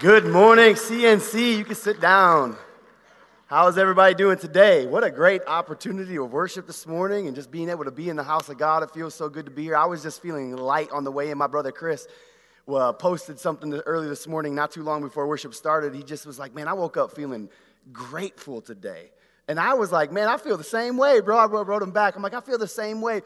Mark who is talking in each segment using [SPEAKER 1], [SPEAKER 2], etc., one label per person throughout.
[SPEAKER 1] Good morning, CNC. You can sit down. How is everybody doing today? What a great opportunity to worship this morning and just being able to be in the house of God. It feels so good to be here. I was just feeling light on the way and My brother Chris well, posted something early this morning, not too long before worship started. He just was like, Man, I woke up feeling grateful today. And I was like, Man, I feel the same way, bro. I wrote him back. I'm like, I feel the same way.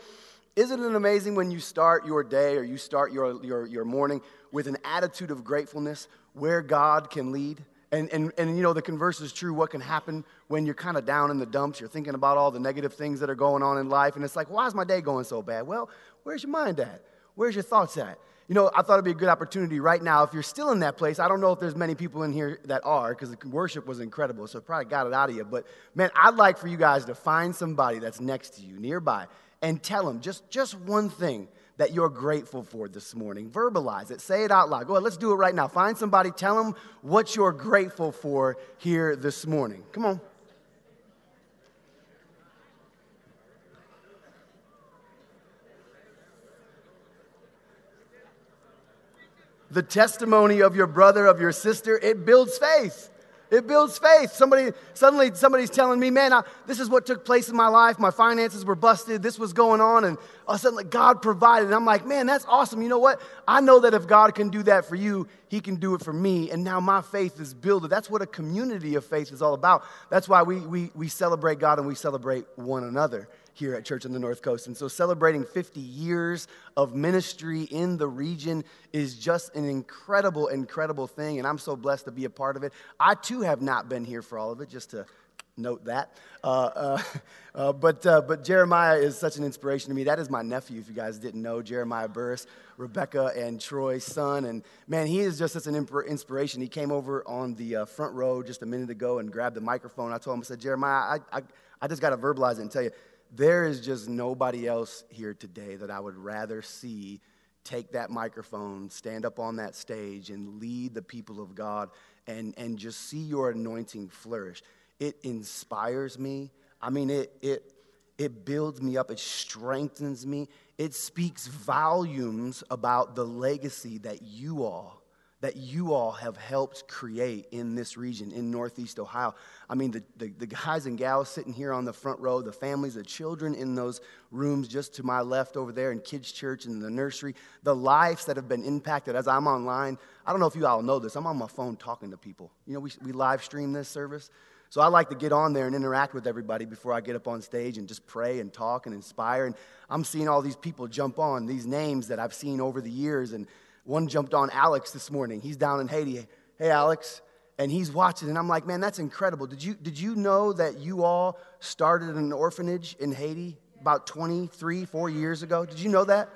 [SPEAKER 1] Isn't it amazing when you start your day or you start your, your, your morning with an attitude of gratefulness where God can lead? And, and, and you know, the converse is true. What can happen when you're kind of down in the dumps? You're thinking about all the negative things that are going on in life, and it's like, why is my day going so bad? Well, where's your mind at? Where's your thoughts at? You know, I thought it'd be a good opportunity right now. If you're still in that place, I don't know if there's many people in here that are, because the worship was incredible, so it probably got it out of you. But man, I'd like for you guys to find somebody that's next to you, nearby, and tell them just, just one thing that you're grateful for this morning. Verbalize it, say it out loud. Go ahead, let's do it right now. Find somebody, tell them what you're grateful for here this morning. Come on. The testimony of your brother, of your sister, it builds faith. It builds faith. Somebody suddenly somebody's telling me, man, I, this is what took place in my life. My finances were busted. This was going on, and all of a sudden, God provided. And I'm like, man, that's awesome. You know what? I know that if God can do that for you, He can do it for me. And now my faith is built. That's what a community of faith is all about. That's why we we we celebrate God and we celebrate one another here at Church on the North Coast. And so celebrating 50 years of ministry in the region is just an incredible, incredible thing. And I'm so blessed to be a part of it. I too have not been here for all of it, just to note that. Uh, uh, uh, but, uh, but Jeremiah is such an inspiration to me. That is my nephew, if you guys didn't know, Jeremiah Burris, Rebecca and Troy's son. And man, he is just such an inspiration. He came over on the uh, front row just a minute ago and grabbed the microphone. I told him, I said, Jeremiah, I, I, I just got to verbalize it and tell you, there is just nobody else here today that I would rather see take that microphone, stand up on that stage, and lead the people of God and, and just see your anointing flourish. It inspires me. I mean, it, it, it builds me up, it strengthens me, it speaks volumes about the legacy that you all that you all have helped create in this region, in Northeast Ohio. I mean, the, the, the, guys and gals sitting here on the front row, the families, the children in those rooms just to my left over there in kids' church and the nursery, the lives that have been impacted as I'm online. I don't know if you all know this, I'm on my phone talking to people. You know, we, we live stream this service. So I like to get on there and interact with everybody before I get up on stage and just pray and talk and inspire. And I'm seeing all these people jump on, these names that I've seen over the years. And one jumped on Alex this morning. He's down in Haiti. Hey, Alex. And he's watching, and I'm like, man, that's incredible. Did you, did you know that you all started an orphanage in Haiti about 23, four years ago? Did you know that?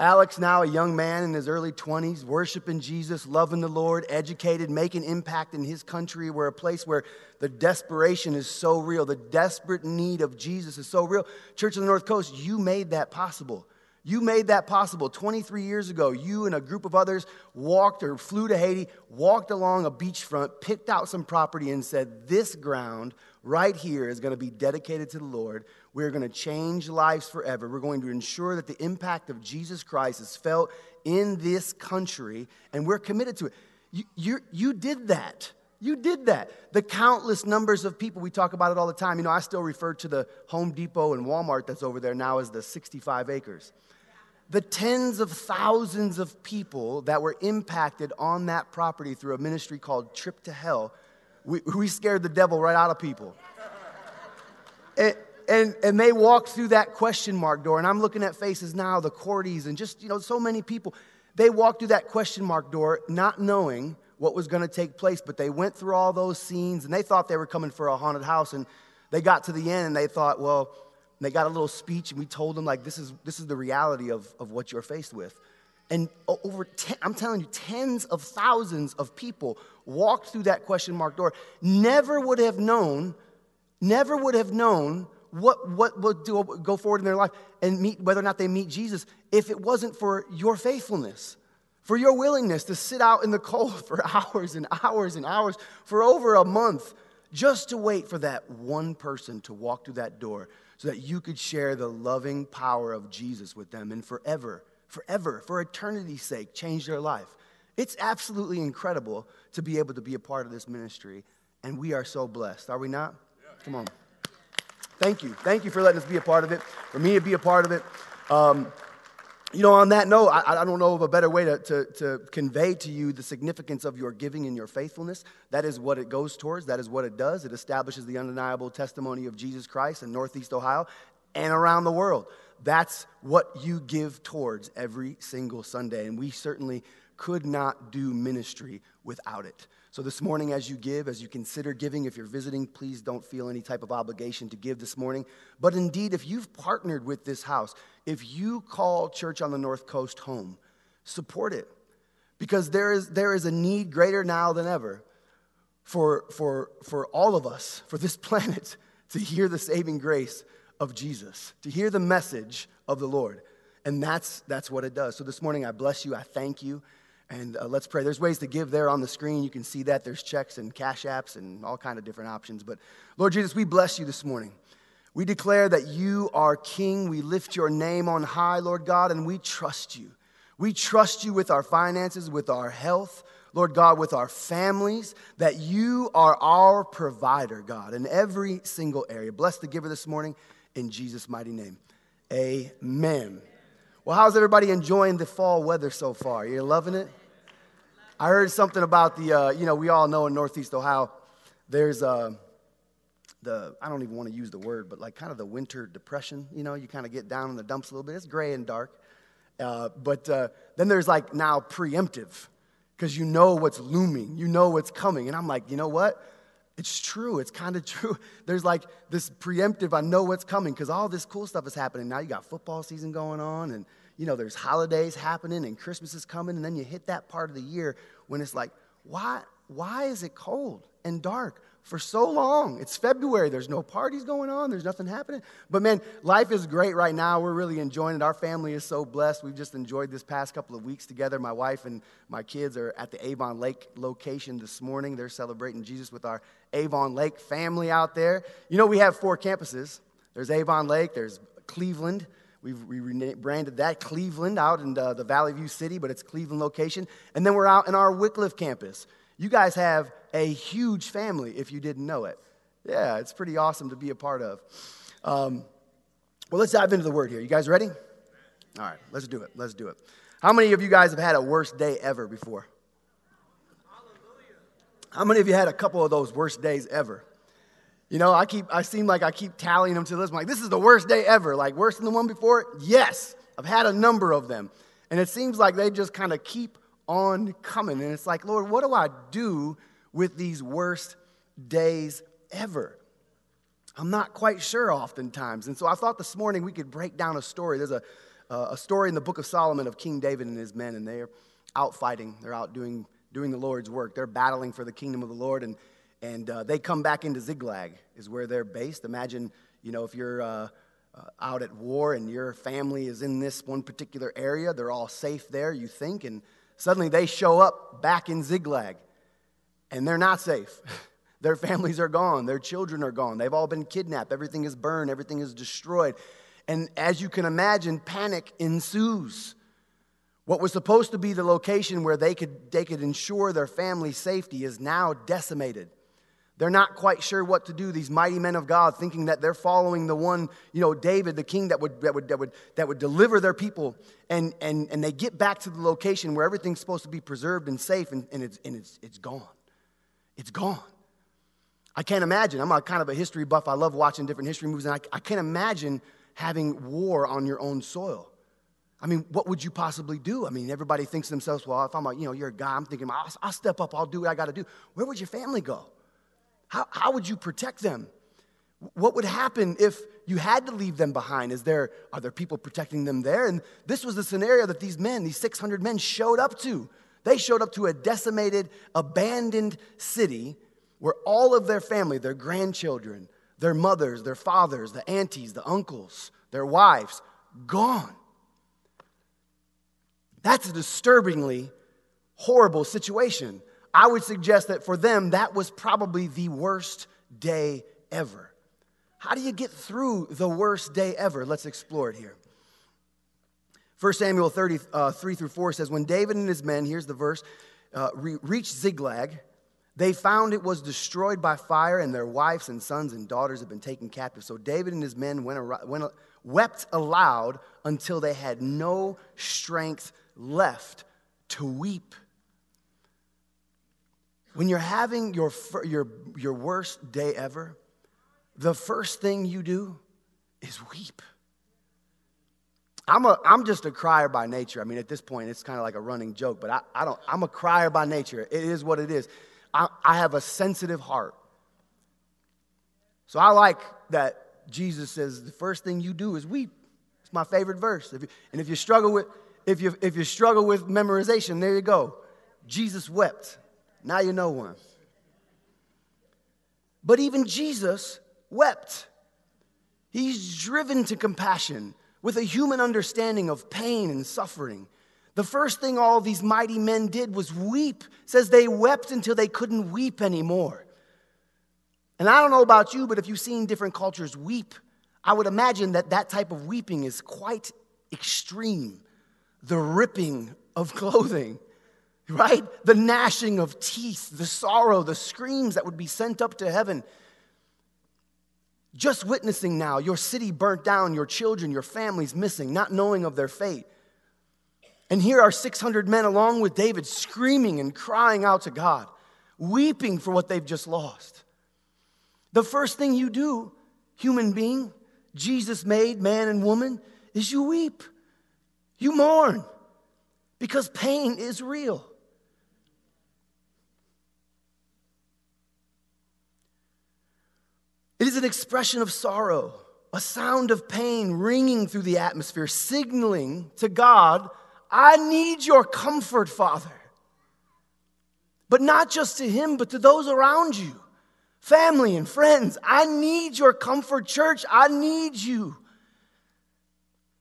[SPEAKER 1] Alex, now a young man in his early 20s, worshiping Jesus, loving the Lord, educated, making impact in his country, where a place where the desperation is so real, the desperate need of Jesus is so real. Church of the North Coast, you made that possible. You made that possible 23 years ago. You and a group of others walked or flew to Haiti, walked along a beachfront, picked out some property, and said, This ground right here is going to be dedicated to the Lord. We're going to change lives forever. We're going to ensure that the impact of Jesus Christ is felt in this country, and we're committed to it. You, you, did that. You did that. The countless numbers of people, we talk about it all the time. You know, I still refer to the Home Depot and Walmart that's over there now as the 65 acres the tens of thousands of people that were impacted on that property through a ministry called Trip to Hell, we, we scared the devil right out of people. And, and, and they walked through that question mark door, and I'm looking at faces now, the Cordys, and just, you know, so many people. They walked through that question mark door not knowing what was going to take place, but they went through all those scenes, and they thought they were coming for a haunted house, and they got to the end, and they thought, well, they got a little speech, and we told them, like, this is, this is the reality of, of what you're faced with. And over, ten, I'm telling you, tens of thousands of people walked through that question mark door, never would have known, never would have known what, what would do, go forward in their life and meet, whether or not they meet Jesus if it wasn't for your faithfulness, for your willingness to sit out in the cold for hours and hours and hours, for over a month, just to wait for that one person to walk through that door so that you could share the loving power of Jesus with them and forever, forever, for eternity's sake, change their life. It's absolutely incredible to be able to be a part of this ministry, and we are so blessed, are we not? Come on. Thank you. Thank you for letting us be a part of it, for me to be a part of it. Um, you know, on that note, I, I, don't know of a better way to, to, to convey to you the significance of your giving and your faithfulness. That is what it goes towards, that is what it does. It establishes the undeniable testimony of Jesus Christ in Northeast Ohio and around the world. That's what you give towards every single Sunday. And we certainly could not do ministry without it. So, this morning, as you give, as you consider giving, if you're visiting, please don't feel any type of obligation to give this morning. But indeed, if you've partnered with this house, if you call Church on the North Coast home, support it. Because there is, there is a need greater now than ever for, for, for all of us, for this planet, to hear the saving grace of Jesus, to hear the message of the Lord. And that's, that's what it does. So this morning, I bless you. I thank you. And uh, let's pray. There's ways to give there on the screen. You can see that. There's checks and cash apps and all kind of different options. But Lord Jesus, we bless you this morning. We declare that you are King. We lift your name on high, Lord God, and we trust you. We trust you with our finances, with our health, Lord God, with our families, that you are our provider, God, in every single area. Bless the giver this morning in Jesus' mighty name. Amen. Well, how's everybody enjoying the fall weather so far? You're loving it? I heard something about the, uh, you know, we all know in Northeast Ohio, there's uh, the, I don't even want to use the word, but like kind of the winter depression. You know, you kind of get down in the dumps a little bit. It's gray and dark. Uh, but uh, then there's like now preemptive because you know what's looming, you know what's coming. And I'm like, you know what? It's true. It's kind of true. There's like this preemptive, I know what's coming because all this cool stuff is happening. Now you got football season going on, and you know, there's holidays happening, and Christmas is coming, and then you hit that part of the year when it's like, why, why is it cold and dark? For so long. It's February. There's no parties going on. There's nothing happening. But man, life is great right now. We're really enjoying it. Our family is so blessed. We've just enjoyed this past couple of weeks together. My wife and my kids are at the Avon Lake location this morning. They're celebrating Jesus with our Avon Lake family out there. You know, we have four campuses there's Avon Lake, there's Cleveland. We've we rebranded that Cleveland out in the, the Valley View City, but it's Cleveland location. And then we're out in our Wickliffe campus. You guys have a huge family if you didn't know it. Yeah, it's pretty awesome to be a part of. Um, well, let's dive into the word here. You guys ready? All right, let's do it. Let's do it. How many of you guys have had a worst day ever before? How many of you had a couple of those worst days ever? You know, I keep I seem like I keep tallying them to this. I'm like, this is the worst day ever. Like worse than the one before? Yes. I've had a number of them. And it seems like they just kind of keep on coming. And it's like, Lord, what do I do with these worst days ever? I'm not quite sure oftentimes. And so I thought this morning we could break down a story. There's a, uh, a story in the book of Solomon of King David and his men, and they're out fighting. They're out doing, doing the Lord's work. They're battling for the kingdom of the Lord, and, and uh, they come back into Ziklag, is where they're based. Imagine, you know, if you're uh, uh, out at war and your family is in this one particular area, they're all safe there, you think, and Suddenly they show up back in Ziklag and they're not safe. Their families are gone. Their children are gone. They've all been kidnapped. Everything is burned. Everything is destroyed. And as you can imagine, panic ensues. What was supposed to be the location where they could, they could ensure their family's safety is now decimated. They're not quite sure what to do, these mighty men of God, thinking that they're following the one, you know, David, the king that would, that would, that would, that would deliver their people. And, and, and they get back to the location where everything's supposed to be preserved and safe, and, and, it's, and it's, it's gone. It's gone. I can't imagine. I'm a kind of a history buff. I love watching different history movies, and I, I can't imagine having war on your own soil. I mean, what would you possibly do? I mean, everybody thinks to themselves, well, if I'm a, you know, you're a guy, I'm thinking, I'll, I'll step up, I'll do what I got to do. Where would your family go? How, how would you protect them? What would happen if you had to leave them behind? Is there, are there people protecting them there? And this was the scenario that these men, these 600 men, showed up to. They showed up to a decimated, abandoned city where all of their family, their grandchildren, their mothers, their fathers, the aunties, the uncles, their wives, gone. That's a disturbingly horrible situation. I would suggest that for them, that was probably the worst day ever. How do you get through the worst day ever? Let's explore it here. 1 Samuel 30, uh, 3 through 4 says, When David and his men, here's the verse, uh, re- reached Ziklag, they found it was destroyed by fire, and their wives and sons and daughters had been taken captive. So David and his men went, went, wept aloud until they had no strength left to weep. When you're having your, your, your worst day ever, the first thing you do is weep. I'm, a, I'm just a crier by nature. I mean, at this point, it's kind of like a running joke, but I, I don't, I'm a crier by nature. It is what it is. I, I have a sensitive heart. So I like that Jesus says the first thing you do is weep. It's my favorite verse. If you, and if you struggle with if you if you struggle with memorization, there you go. Jesus wept. Now you know one. But even Jesus wept. He's driven to compassion with a human understanding of pain and suffering. The first thing all these mighty men did was weep. It says they wept until they couldn't weep anymore. And I don't know about you, but if you've seen different cultures weep, I would imagine that that type of weeping is quite extreme. The ripping of clothing, right? The gnashing of teeth, the sorrow, the screams that would be sent up to heaven. Just witnessing now your city burnt down, your children, your families missing, not knowing of their fate. And here are 600 men along with David screaming and crying out to God, weeping for what they've just lost. The first thing you do, human being, Jesus made man and woman, is you weep. You mourn because pain is real. It is an expression of sorrow, a sound of pain ringing through the atmosphere, signaling to God, I need your comfort, Father. But not just to Him, but to those around you, family and friends. I need your comfort, church. I need you.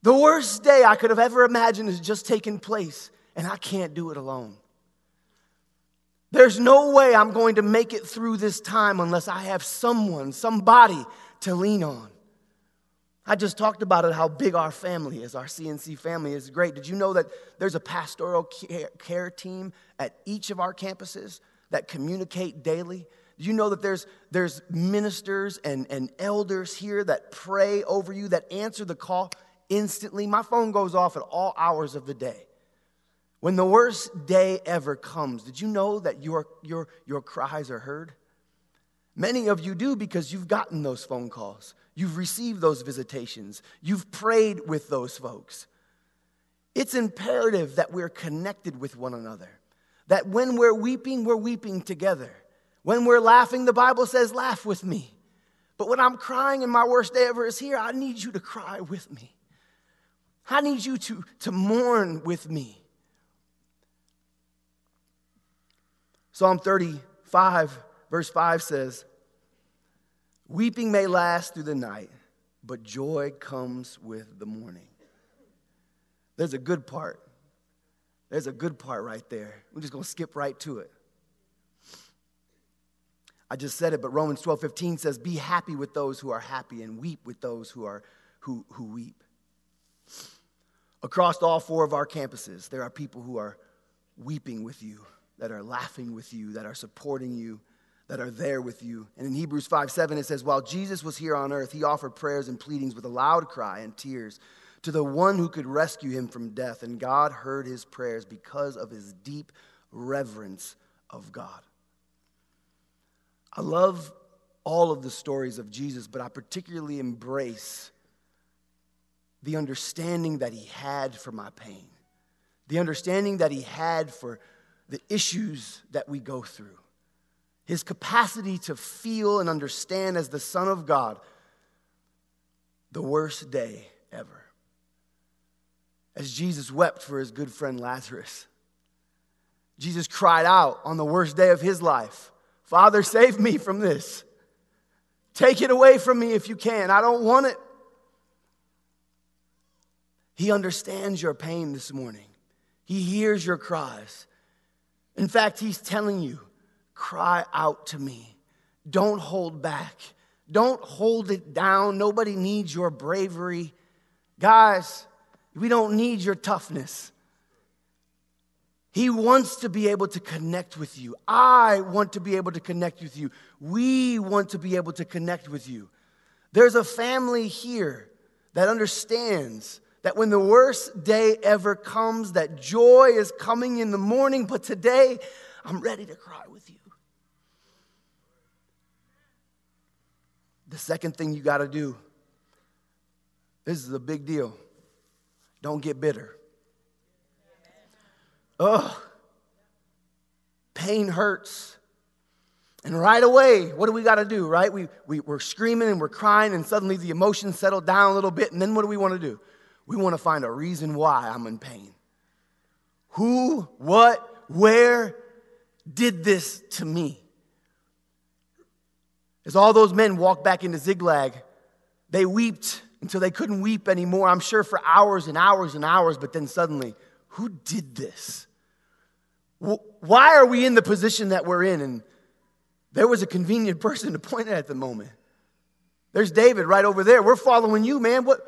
[SPEAKER 1] The worst day I could have ever imagined has just taken place, and I can't do it alone. There's no way I'm going to make it through this time unless I have someone, somebody to lean on. I just talked about it, how big our family is. Our CNC family is great. Did you know that there's a pastoral care team at each of our campuses that communicate daily? Did you know that there's, there's ministers and, and elders here that pray over you, that answer the call instantly? My phone goes off at all hours of the day. When the worst day ever comes, did you know that your, your, your cries are heard? Many of you do because you've gotten those phone calls. You've received those visitations. You've prayed with those folks. It's imperative that we're connected with one another. That when we're weeping, we're weeping together. When we're laughing, the Bible says, laugh with me. But when I'm crying and my worst day ever is here, I need you to cry with me. I need you to, to mourn with me. Psalm 35, verse 5 says, Weeping may last through the night, but joy comes with the morning. There's a good part. There's a good part right there. We're just going to skip right to it. I just said it, but Romans 12, 15 says, Be happy with those who are happy and weep with those who, are, who, who weep. Across all four of our campuses, there are people who are weeping with you that are laughing with you, that are supporting you, that are there with you. And in Hebrews 5 7, it says, While Jesus was here on earth, he offered prayers and pleadings with a loud cry and tears to the one who could rescue him from death. And God heard his prayers because of his deep reverence of God. I love all of the stories of Jesus, but I particularly embrace the understanding that he had for my pain, the understanding that he had for the issues that we go through, his capacity to feel and understand as the Son of God the worst day ever. As Jesus wept for his good friend Lazarus, Jesus cried out on the worst day of his life Father, save me from this. Take it away from me if you can. I don't want it. He understands your pain this morning. He hears your cries. In fact, he's telling you, cry out to me. Don't hold back. Don't hold it down. Nobody needs your bravery. Guys, We don't need your toughness. He wants to be able to connect with you. I want to be able to connect with you. We want to be able to connect with you. There's a family here that understands that when the worst day ever comes, that joy is coming in the morning, but today I'm ready to cry with you. The second thing you got to do this is a big deal. Don't get bitter. Ugh. Pain hurts. And right away, what do we got to do, right? We, we, we're screaming and we're crying, and suddenly the emotions settle down a little bit. And then what do we want to do? We want to find a reason why I'm in pain. Who, what, where did this to me? As all those men walked back into Ziklag, they wept until they couldn't weep anymore, I'm sure for hours and hours and hours, but then suddenly, who did this? Why are we in the position that we're in? And there was a convenient person to point at at the moment. There's David right over there. We're following you, man. What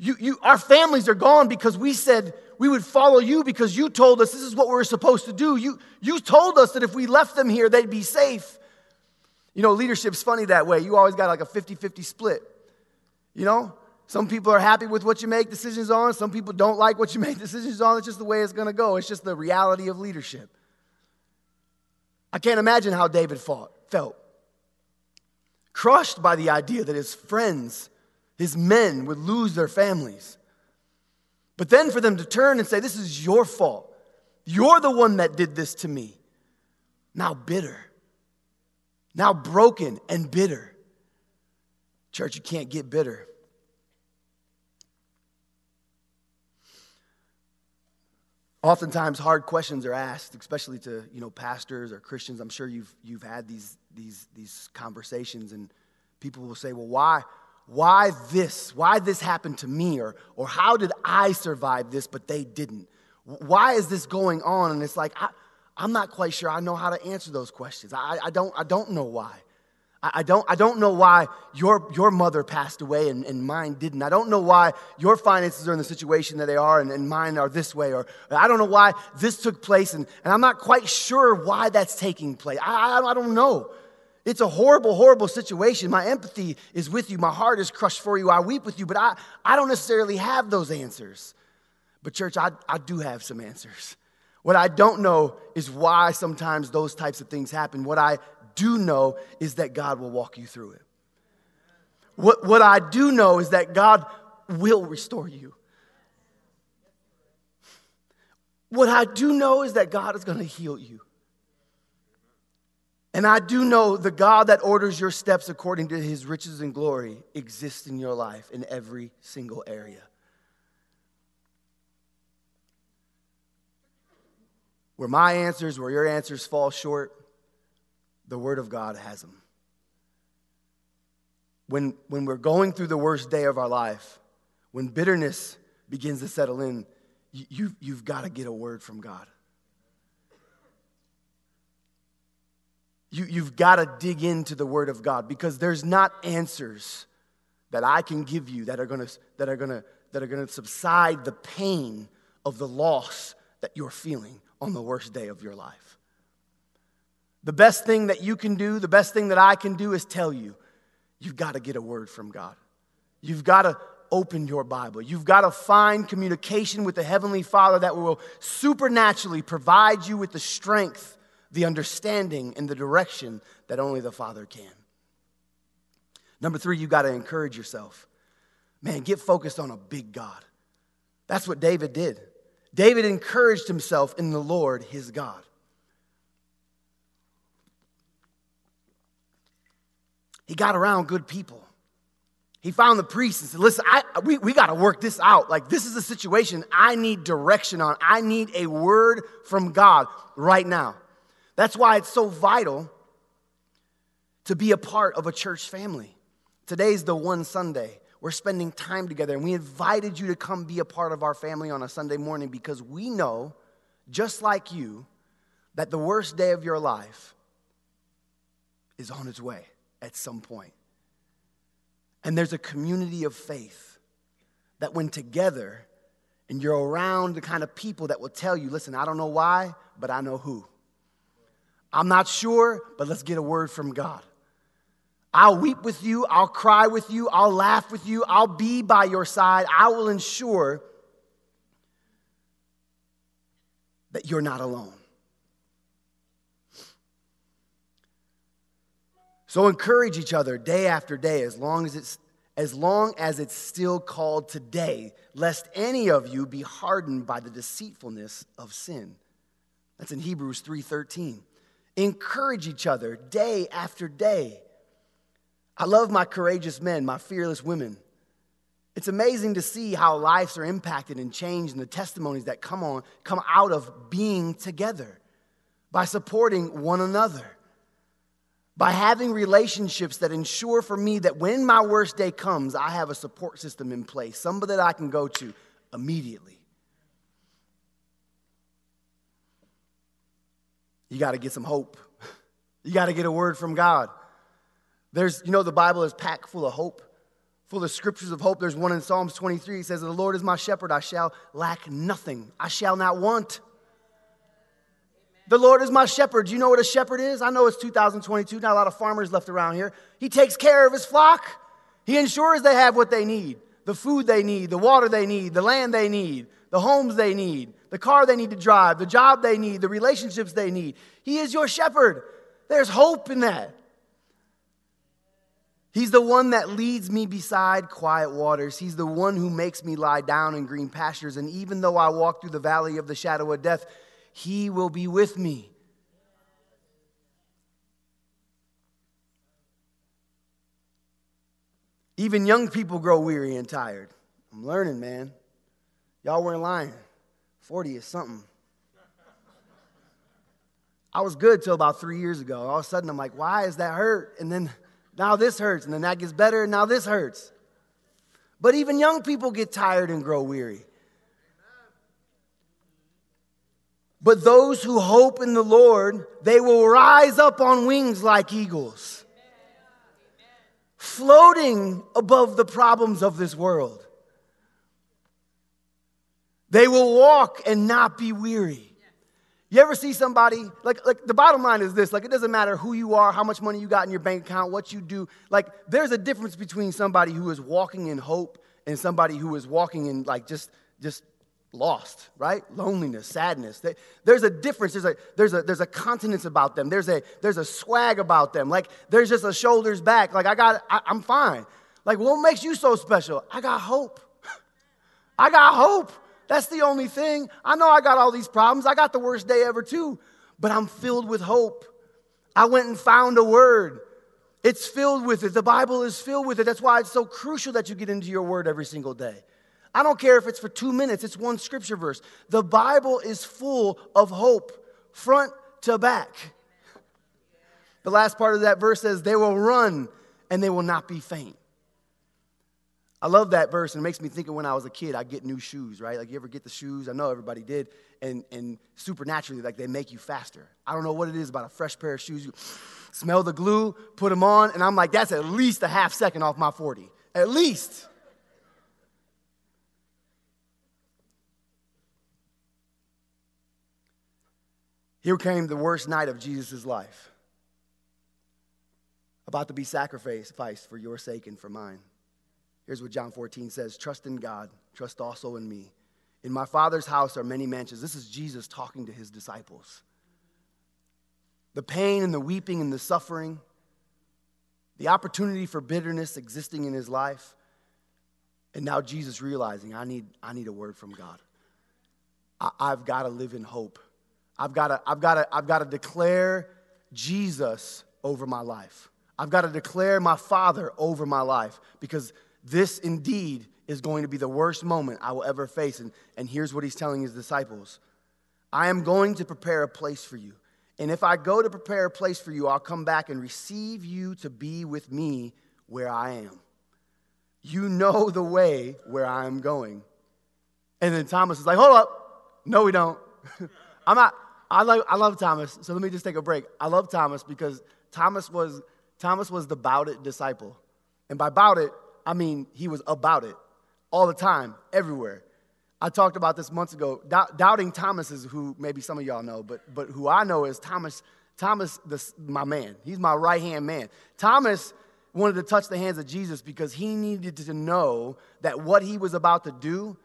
[SPEAKER 1] you, you our families are gone because we said we would follow you because you told us this is what we we're supposed to do. You you told us that if we left them here, they'd be safe. You know, leadership's funny that way. You always got like a 50-50 split. You know? Some people are happy with what you make decisions on. Some people don't like what you make decisions on. It's just the way it's going to go. It's just the reality of leadership. I can't imagine how David fought, felt. Crushed by the idea that his friends, his men, would lose their families. But then for them to turn and say, This is your fault. You're the one that did this to me. Now bitter. Now broken and bitter. Church, you can't get bitter. Oftentimes, hard questions are asked, especially to you know pastors or Christians. I'm sure you've you've had these these these conversations, and people will say, "Well, why why this? Why this happened to me? Or or how did I survive this, but they didn't? Why is this going on?" And it's like I, I'm not quite sure I know how to answer those questions. I, I don't I don't know why. I don't, I don't know why your, your mother passed away and, and mine didn't. I don't know why your finances are in the situation that they are and, and mine are this way. Or I don't know why this took place. And, and I'm not quite sure why that's taking place. I, I, I don't know. It's a horrible, horrible situation. My empathy is with you. My heart is crushed for you. I weep with you, but I, I don't necessarily have those answers. But, church, I, I do have some answers. What I don't know is why sometimes those types of things happen. What I do know is that God will walk you through it. What, what I do know is that God will restore you. What I do know is that God is going to heal you. And I do know the God that orders your steps according to his riches and glory exists in your life in every single area. Where my answers, where your answers fall short, the Word of God has them. When, when we're going through the worst day of our life, when bitterness begins to settle in, you, you've, you've got to get a word from God. You, you've got to dig into the Word of God because there's not answers that I can give you that are going to that are going to that are going to subside the pain of the loss that you're feeling on the worst day of your life. The best thing that you can do, the best thing that I can do is tell you, you've got to get a word from God. You've got to open your Bible. You've got to find communication with the Heavenly Father that will supernaturally provide you with the strength, the understanding, and the direction that only the Father can. Number three, you got to encourage yourself. Man, get focused on a big God. That's what David did. David encouraged himself in the Lord, his God. he got around good people. He found the priest and said, Listen, I, we, we got to work this out. Like, this is a situation I need direction on. I need a word from God right now. That's why it's so vital to be a part of a church family. Today's the one Sunday. We're spending time together, and we invited you to come be a part of our family on a Sunday morning because we know, just like you, that the worst day of your life is on its way at some point. And there's a community of faith that, when together and you're around the kind of people that will tell you, listen, I don't know why, but I know who. I'm not sure, but let's get a word from God. I'll weep with you, I'll cry with you, I'll laugh with you, I'll be by your side. I will ensure that you're not alone. So encourage each other day after day as long as it's as long as it's still called today, lest any of you be hardened by the deceitfulness of sin. That's in Hebrews 3:13. Encourage each other day after day. I love my courageous men, my fearless women. It's amazing to see how lives are impacted and changed and the testimonies that come on come out of being together by supporting one another by having relationships that ensure for me that when my worst day comes, I have a support system in place, somebody that I can go to immediately. You got to get some hope. You got to get a word from God. There's, you know, the Bible is packed full of hope, full of scriptures of hope. There's one in Psalms 23. It says, The Lord is my shepherd, I shall lack nothing, I shall not want. The Lord is my shepherd. Do you know what a shepherd is? I know it's 2022, not a lot of farmers left around here. He takes care of his flock, he ensures they have what they need the food they need, the water they need, the land they need, the homes they need, the car they need to drive, the job they need, the relationships they need. He is your shepherd. There's hope in that. He's the one that leads me beside quiet waters. He's the one who makes me lie down in green pastures. And even though I walk through the valley of the shadow of death, he will be with me. Even young people grow weary and tired. I'm learning, man. Y'all weren't lying. 40 is something. I was good till about three years ago. All of a sudden, I'm like, why is that hurt? And then now this hurts, and then that gets better, and now this hurts. But even young people get tired and grow weary. But those who hope in the Lord, they will rise up on wings like eagles, floating above the problems of this world. They will walk and not be weary. You ever see somebody, like, like the bottom line is this like, it doesn't matter who you are, how much money you got in your bank account, what you do. Like, there's a difference between somebody who is walking in hope and somebody who is walking in, like, just, just lost, right? Loneliness, sadness. There's a difference. There's a, there's a, there's a continence about them. There's a, there's a swag about them. Like there's just a shoulders back. Like I got, I, I'm fine. Like what makes you so special? I got hope. I got hope. That's the only thing. I know I got all these problems. I got the worst day ever too, but I'm filled with hope. I went and found a word. It's filled with it. The Bible is filled with it. That's why it's so crucial that you get into your word every single day. I don't care if it's for two minutes, it's one scripture verse. The Bible is full of hope, front to back. The last part of that verse says, They will run and they will not be faint. I love that verse, and it makes me think of when I was a kid, I get new shoes, right? Like, you ever get the shoes? I know everybody did. And, and supernaturally, like, they make you faster. I don't know what it is about a fresh pair of shoes. You smell the glue, put them on, and I'm like, that's at least a half second off my 40. At least. Here came the worst night of Jesus' life, about to be sacrificed for your sake and for mine. Here's what John 14 says Trust in God, trust also in me. In my Father's house are many mansions. This is Jesus talking to his disciples. The pain and the weeping and the suffering, the opportunity for bitterness existing in his life, and now Jesus realizing, I need, I need a word from God. I, I've got to live in hope. I've got to, I've got to, I've got to declare Jesus over my life. I've got to declare my Father over my life because this indeed is going to be the worst moment I will ever face. And, and here's what he's telling his disciples I am going to prepare a place for you. And if I go to prepare a place for you, I'll come back and receive you to be with me where I am. You know the way where I am going. And then Thomas is like, hold up. No, we don't. I'm not. I love, I love Thomas, so let me just take a break. I love Thomas because Thomas was, Thomas was the bout it disciple. And by bout it, I mean he was about it all the time, everywhere. I talked about this months ago. Doubting Thomas is who maybe some of y'all know, but, but who I know is Thomas, Thomas, my man. He's my right hand man. Thomas wanted to touch the hands of Jesus because he needed to know that what he was about to do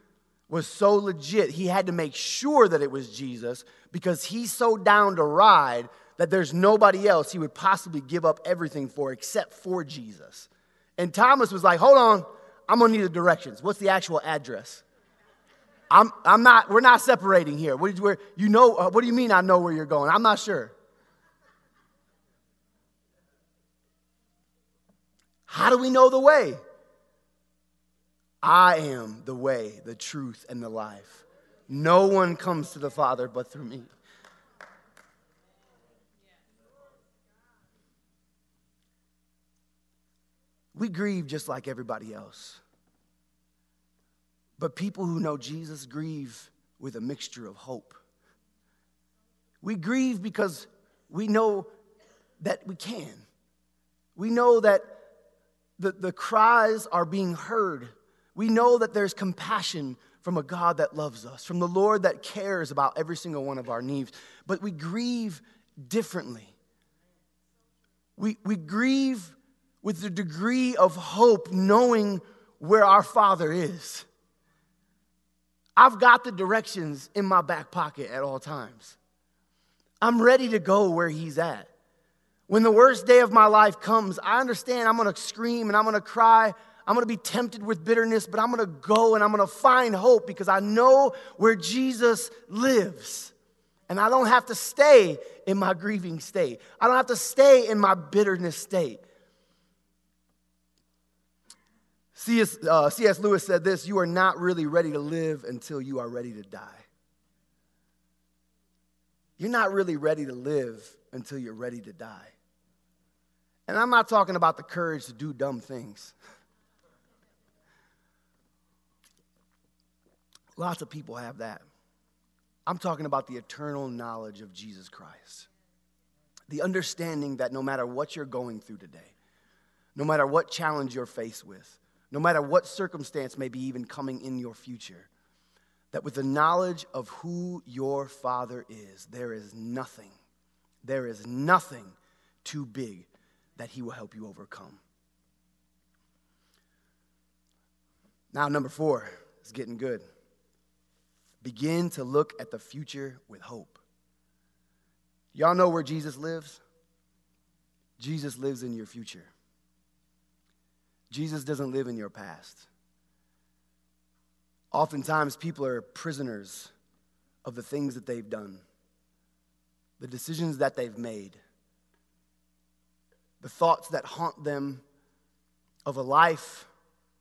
[SPEAKER 1] was so legit. He had to make sure that it was Jesus because he's so down to ride that there's nobody else he would possibly give up everything for except for Jesus. And Thomas was like, Hold on, I'm gonna need the directions. What's the actual address? I'm, I'm not, we're not separating here. What, where, you know, uh, what do you mean I know where you're going? I'm not sure. How do we know the way? I am the way, the truth, and the life. No one comes to the Father but through me. We grieve just like everybody else. But people who know Jesus grieve with a mixture of hope. We grieve because we know that we can. We know that the, the cries are being heard. We know that there's compassion from a God that loves us, from the Lord that cares about every single one of our needs. But we grieve differently. We, we grieve with the degree of hope, knowing where our Father is. I've got the directions in my back pocket at all times. I'm ready to go where He's at. When the worst day of my life comes, I understand I'm gonna scream and I'm gonna cry. I'm gonna be tempted with bitterness, but I'm gonna go and I'm gonna find hope because I know where Jesus lives. And I don't have to stay in my grieving state, I don't have to stay in my bitterness state. C.S. Uh, C.S. Lewis said this You are not really ready to live until you are ready to die. You're not really ready to live until you're ready to die. And I'm not talking about the courage to do dumb things. Lots of people have that. I'm talking about the eternal knowledge of Jesus Christ. The understanding that no matter what you're going through today, no matter what challenge you're faced with, no matter what circumstance may be even coming in your future, that with the knowledge of who your Father is, there is nothing, there is nothing too big that He will help you overcome. Now, number four is getting good. Begin to look at the future with hope. Y'all know where Jesus lives? Jesus lives in your future. Jesus doesn't live in your past. Oftentimes, people are prisoners of the things that they've done, the decisions that they've made, the thoughts that haunt them of a life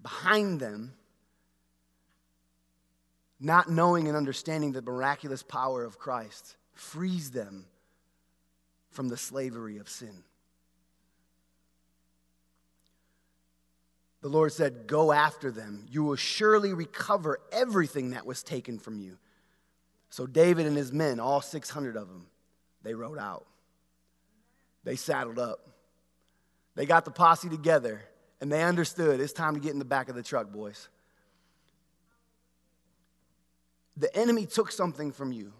[SPEAKER 1] behind them, not knowing and understanding the miraculous power of Christ frees them from the slavery of sin. The Lord said, Go after them. You will surely recover everything that was taken from you. So David and his men, all 600 of them, they rode out. They saddled up. They got the posse together and they understood it's time to get in the back of the truck, boys. The enemy took something from you.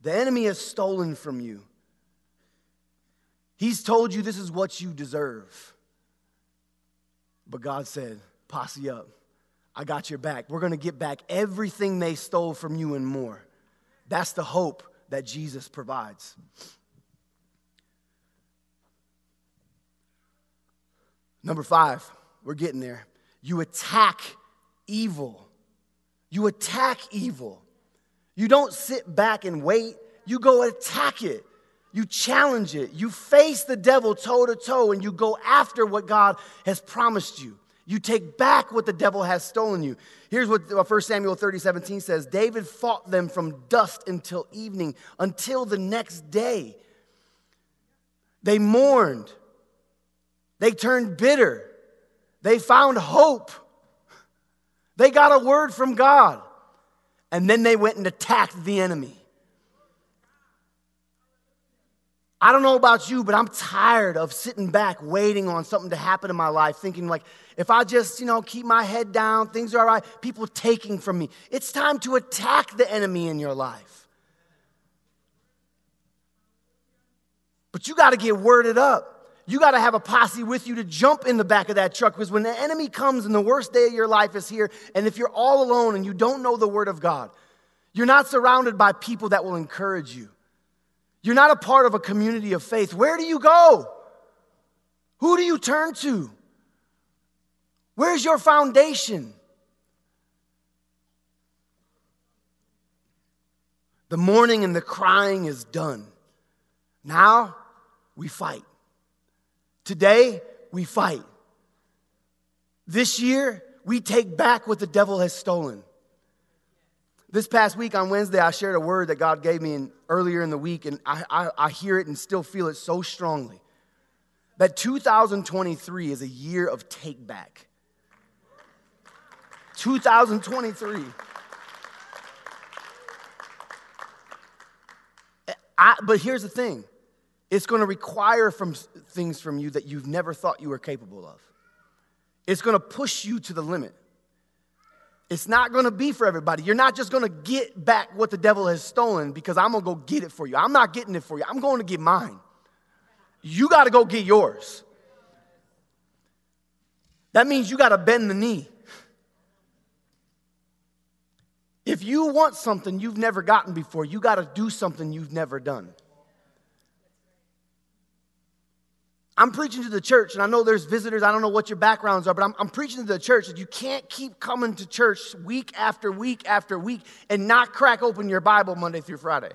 [SPEAKER 1] The enemy has stolen from you. He's told you this is what you deserve. But God said, Posse up. I got your back. We're going to get back everything they stole from you and more. That's the hope that Jesus provides. Number five, we're getting there. You attack evil. You attack evil. You don't sit back and wait, you go attack it. You challenge it. You face the devil toe to toe and you go after what God has promised you. You take back what the devil has stolen you. Here's what uh, 1 Samuel 30, 17 says David fought them from dusk until evening, until the next day. They mourned, they turned bitter, they found hope, they got a word from God, and then they went and attacked the enemy. I don't know about you, but I'm tired of sitting back waiting on something to happen in my life, thinking like, if I just, you know, keep my head down, things are all right, people taking from me. It's time to attack the enemy in your life. But you got to get worded up. You got to have a posse with you to jump in the back of that truck because when the enemy comes and the worst day of your life is here, and if you're all alone and you don't know the word of God, you're not surrounded by people that will encourage you. You're not a part of a community of faith. Where do you go? Who do you turn to? Where's your foundation? The mourning and the crying is done. Now we fight. Today we fight. This year we take back what the devil has stolen. This past week on Wednesday, I shared a word that God gave me in, earlier in the week, and I, I, I hear it and still feel it so strongly. That 2023 is a year of take back. 2023. I, but here's the thing it's going to require from things from you that you've never thought you were capable of. It's going to push you to the limit. It's not going to be for everybody. You're not just going to get back what the devil has stolen because I'm going to go get it for you. I'm not getting it for you. I'm going to get mine. You got to go get yours. That means you got to bend the knee. If you want something you've never gotten before, you got to do something you've never done. I'm preaching to the church, and I know there's visitors. I don't know what your backgrounds are, but I'm, I'm, preaching to the church that you can't keep coming to church week after week after week and not crack open your Bible Monday through Friday.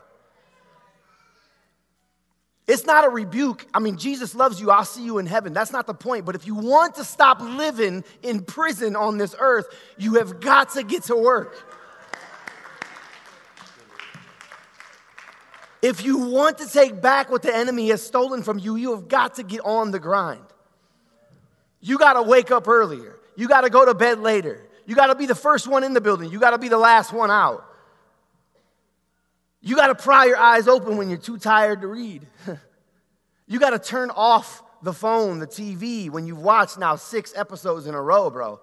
[SPEAKER 1] It's not a rebuke. I mean, Jesus loves you. I'll see you in heaven. That's not the point. But if you want to stop living in prison on this earth, you have got to get to work. If you want to take back what the enemy has stolen from you, you have got to get on the grind. You got to wake up earlier. You got to go to bed later. You got to be the first one in the building. You got to be the last one out. You got to pry your eyes open when you're too tired to read. you got to turn off the phone, the TV when you've watched now six episodes in a row, bro.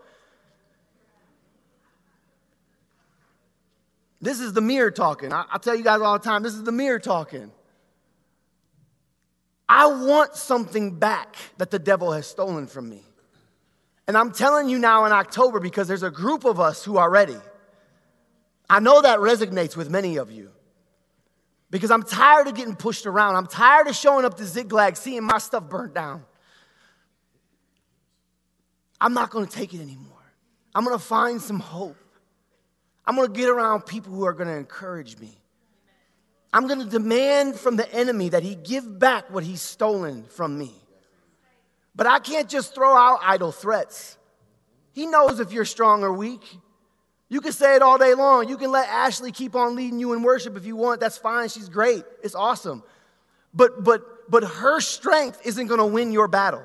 [SPEAKER 1] This is the mirror talking. I, I tell you guys all the time, this is the mirror talking. I want something back that the devil has stolen from me. And I'm telling you now in October because there's a group of us who are ready. I know that resonates with many of you because I'm tired of getting pushed around. I'm tired of showing up to Ziklag, seeing my stuff burnt down. I'm not going to take it anymore. I'm going to find some hope. I'm going to get around people who are going to encourage me. I'm going to demand from the enemy that he give back what he's stolen from me. But I can't just throw out idle threats. He knows if you're strong or weak. You can say it all day long. You can let Ashley keep on leading you in worship if you want. That's fine. She's great. It's awesome. But but but her strength isn't going to win your battle.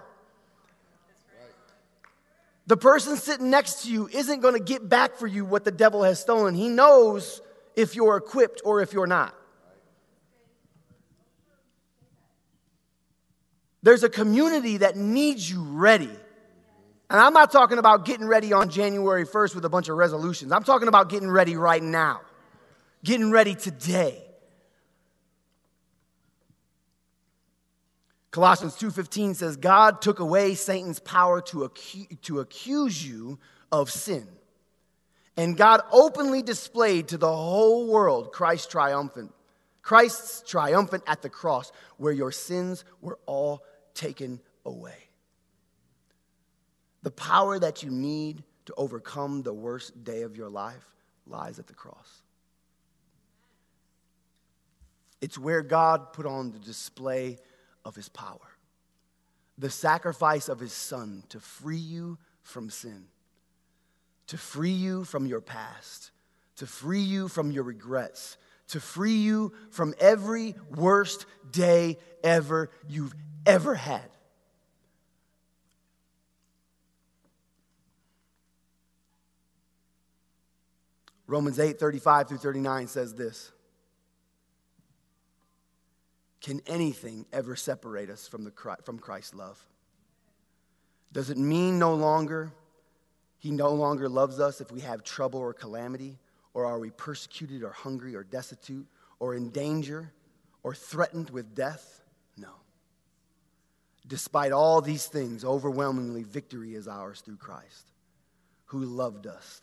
[SPEAKER 1] The person sitting next to you isn't going to get back for you what the devil has stolen. He knows if you're equipped or if you're not. There's a community that needs you ready. And I'm not talking about getting ready on January 1st with a bunch of resolutions. I'm talking about getting ready right now, getting ready today. Colossians 2:15 says God took away Satan's power to, acu- to accuse you of sin. And God openly displayed to the whole world Christ triumphant. Christ's triumphant at the cross where your sins were all taken away. The power that you need to overcome the worst day of your life lies at the cross. It's where God put on the display of his power, the sacrifice of his son to free you from sin, to free you from your past, to free you from your regrets, to free you from every worst day ever you've ever had. Romans 8 35 through 39 says this. Can anything ever separate us from, the, from Christ's love? Does it mean no longer he no longer loves us if we have trouble or calamity? Or are we persecuted or hungry or destitute or in danger or threatened with death? No. Despite all these things, overwhelmingly, victory is ours through Christ, who loved us.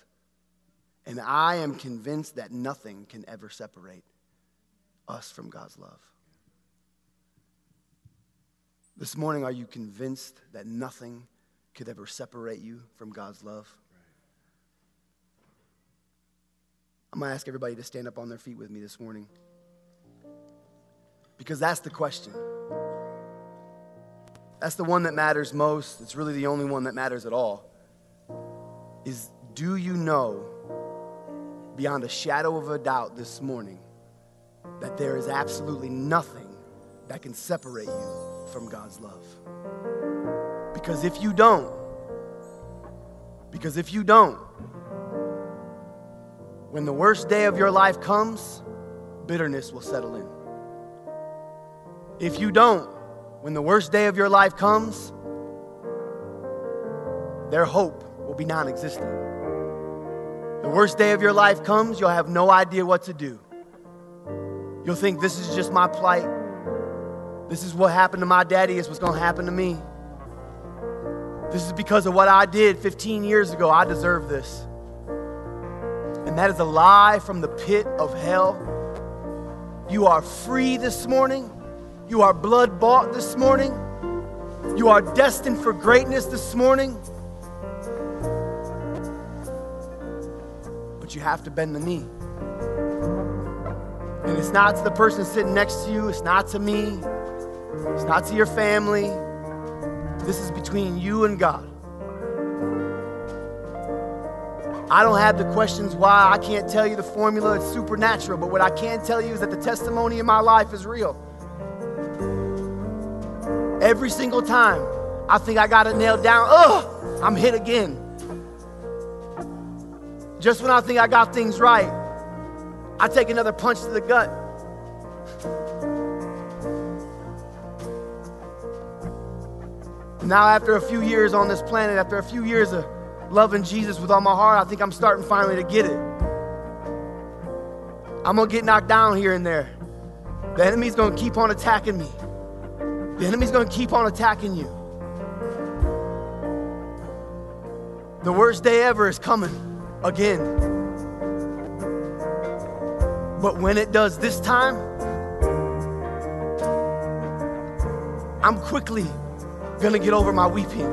[SPEAKER 1] And I am convinced that nothing can ever separate us from God's love. This morning, are you convinced that nothing could ever separate you from God's love? I'm going to ask everybody to stand up on their feet with me this morning. Because that's the question. That's the one that matters most. It's really the only one that matters at all. Is do you know beyond a shadow of a doubt this morning that there is absolutely nothing that can separate you from God's love. Because if you don't, because if you don't, when the worst day of your life comes, bitterness will settle in. If you don't, when the worst day of your life comes, their hope will be non existent. The worst day of your life comes, you'll have no idea what to do. You'll think this is just my plight. This is what happened to my daddy, is what's going to happen to me. This is because of what I did 15 years ago. I deserve this. And that is a lie from the pit of hell. You are free this morning. You are blood bought this morning. You are destined for greatness this morning. But you have to bend the knee. And it's not to the person sitting next to you, it's not to me. It's not to your family. This is between you and God. I don't have the questions why. I can't tell you the formula. It's supernatural. But what I can tell you is that the testimony in my life is real. Every single time I think I got it nailed down, ugh, I'm hit again. Just when I think I got things right, I take another punch to the gut. Now, after a few years on this planet, after a few years of loving Jesus with all my heart, I think I'm starting finally to get it. I'm going to get knocked down here and there. The enemy's going to keep on attacking me. The enemy's going to keep on attacking you. The worst day ever is coming again. But when it does this time, I'm quickly going to get over my weeping.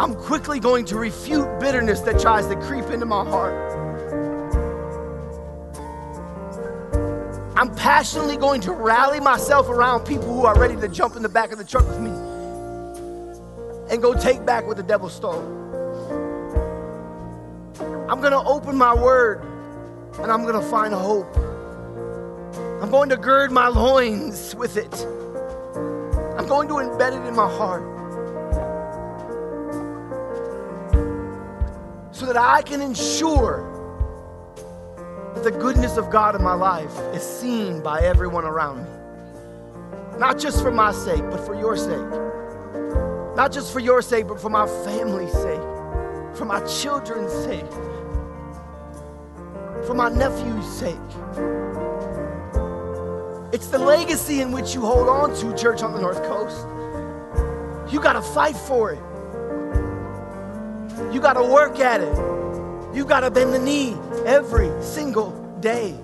[SPEAKER 1] I'm quickly going to refute bitterness that tries to creep into my heart. I'm passionately going to rally myself around people who are ready to jump in the back of the truck with me and go take back what the devil stole. I'm going to open my word and I'm going to find hope. I'm going to gird my loins with it going to embed it in my heart so that I can ensure that the goodness of God in my life is seen by everyone around me. Not just for my sake, but for your sake. Not just for your sake, but for my family's sake, for my children's sake, for my nephew's sake. It's the legacy in which you hold on to, church on the North Coast. You got to fight for it. You got to work at it. You got to bend the knee every single day.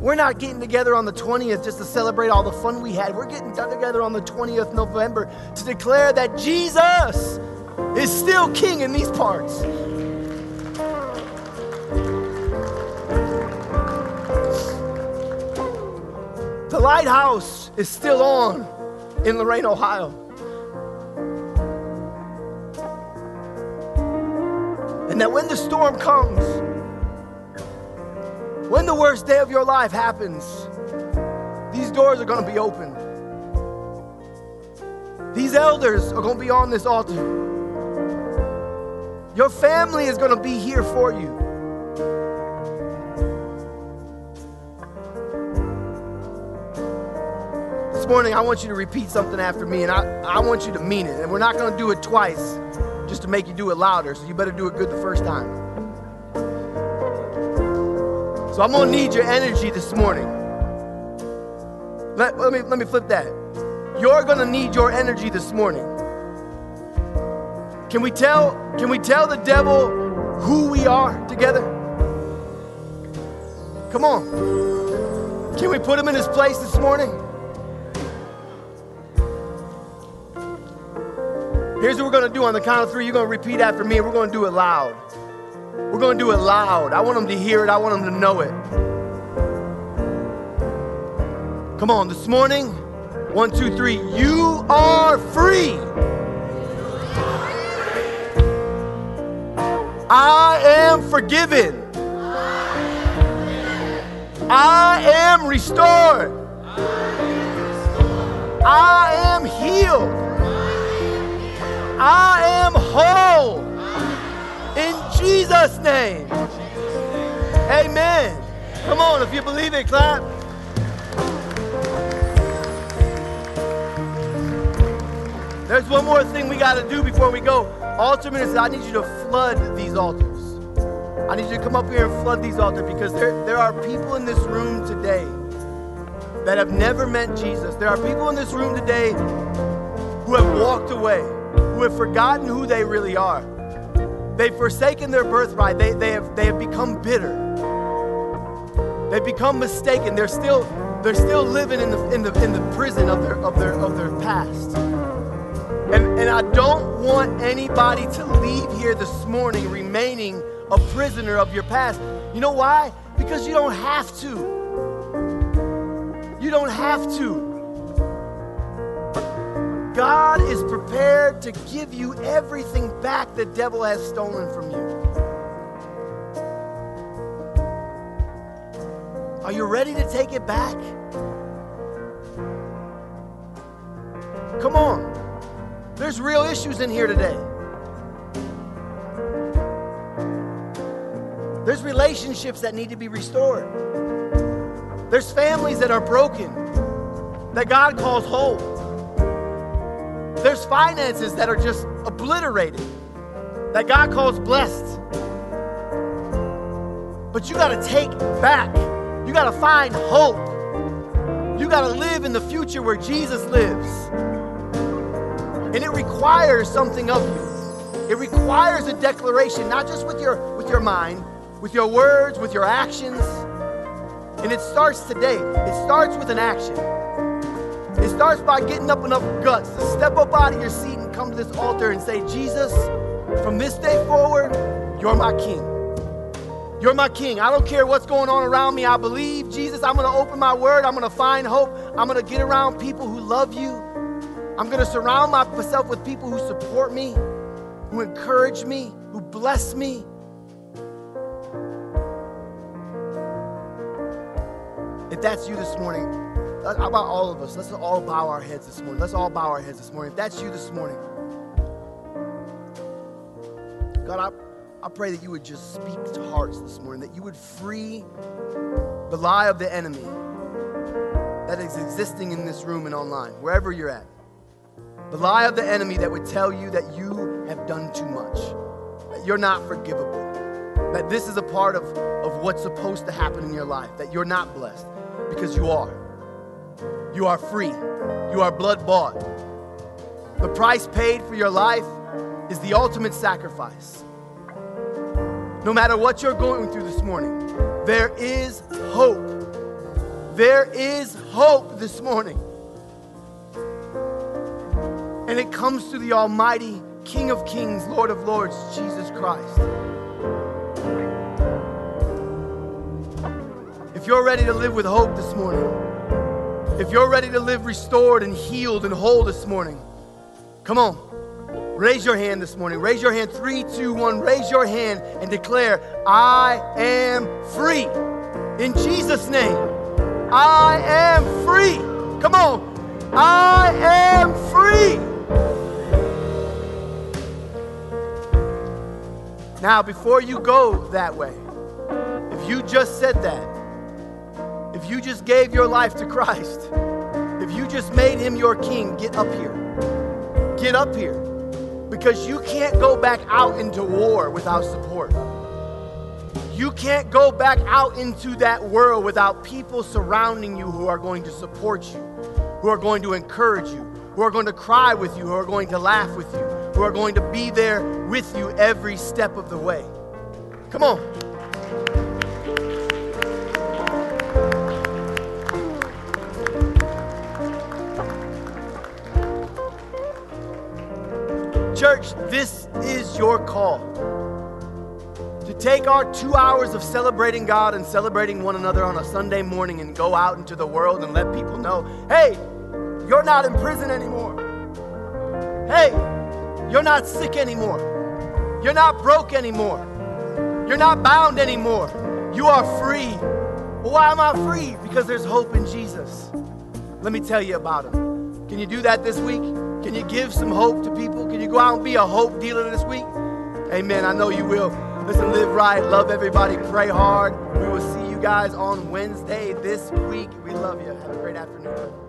[SPEAKER 1] We're not getting together on the 20th just to celebrate all the fun we had. We're getting together on the 20th November to declare that Jesus is still king in these parts. Lighthouse is still on in Lorain, Ohio. And that when the storm comes, when the worst day of your life happens, these doors are going to be open. These elders are going to be on this altar. Your family is going to be here for you. Morning, I want you to repeat something after me, and I, I want you to mean it. And we're not going to do it twice just to make you do it louder, so you better do it good the first time. So I'm going to need your energy this morning. Let, let, me, let me flip that. You're going to need your energy this morning. Can we tell, can we tell the devil who we are together? Come on. Can we put him in his place this morning? Here's what we're going to do on the count of three. You're going to repeat after me, and we're going to do it loud. We're going to do it loud. I want them to hear it, I want them to know it. Come on, this morning, one, two, three. You are free. I am forgiven. I am restored. I am healed. I am whole. In Jesus' name. Amen. Come on, if you believe it, clap. There's one more thing we got to do before we go. Altar ministers, I need you to flood these altars. I need you to come up here and flood these altars because there, there are people in this room today that have never met Jesus. There are people in this room today who have walked away who have forgotten who they really are. They've forsaken their birthright. They, they, have, they have become bitter. They've become mistaken. They're still, they're still living in the, in, the, in the prison of their, of their, of their past. And, and I don't want anybody to leave here this morning remaining a prisoner of your past. You know why? Because you don't have to. You don't have to. God is prepared to give you everything back the devil has stolen from you. Are you ready to take it back? Come on. There's real issues in here today. There's relationships that need to be restored. There's families that are broken that God calls whole. There's finances that are just obliterated, that God calls blessed. But you got to take back. You got to find hope. You got to live in the future where Jesus lives. And it requires something of you. It requires a declaration, not just with your with your mind, with your words, with your actions. And it starts today. It starts with an action. It starts by getting up enough guts to step up out of your seat and come to this altar and say, Jesus, from this day forward, you're my king. You're my king. I don't care what's going on around me. I believe, Jesus, I'm going to open my word. I'm going to find hope. I'm going to get around people who love you. I'm going to surround myself with people who support me, who encourage me, who bless me. If that's you this morning, how about all of us? Let's all bow our heads this morning. Let's all bow our heads this morning. If that's you this morning, God, I, I pray that you would just speak to hearts this morning, that you would free the lie of the enemy that is existing in this room and online, wherever you're at. The lie of the enemy that would tell you that you have done too much, that you're not forgivable, that this is a part of, of what's supposed to happen in your life, that you're not blessed, because you are. You are free. You are blood bought. The price paid for your life is the ultimate sacrifice. No matter what you're going through this morning, there is hope. There is hope this morning. And it comes through the Almighty King of Kings, Lord of Lords, Jesus Christ. If you're ready to live with hope this morning, if you're ready to live restored and healed and whole this morning, come on. Raise your hand this morning. Raise your hand. Three, two, one. Raise your hand and declare, I am free. In Jesus' name, I am free. Come on. I am free. Now, before you go that way, if you just said that, if you just gave your life to Christ, if you just made him your king, get up here. Get up here. Because you can't go back out into war without support. You can't go back out into that world without people surrounding you who are going to support you, who are going to encourage you, who are going to cry with you, who are going to laugh with you, who are going to be there with you every step of the way. Come on. Church, this is your call. To take our two hours of celebrating God and celebrating one another on a Sunday morning and go out into the world and let people know hey, you're not in prison anymore. Hey, you're not sick anymore. You're not broke anymore. You're not bound anymore. You are free. Why am I free? Because there's hope in Jesus. Let me tell you about him. Can you do that this week? Can you give some hope to people? Can you go out and be a hope dealer this week? Amen. I know you will. Listen, live right, love everybody, pray hard. We will see you guys on Wednesday this week. We love you. Have a great afternoon.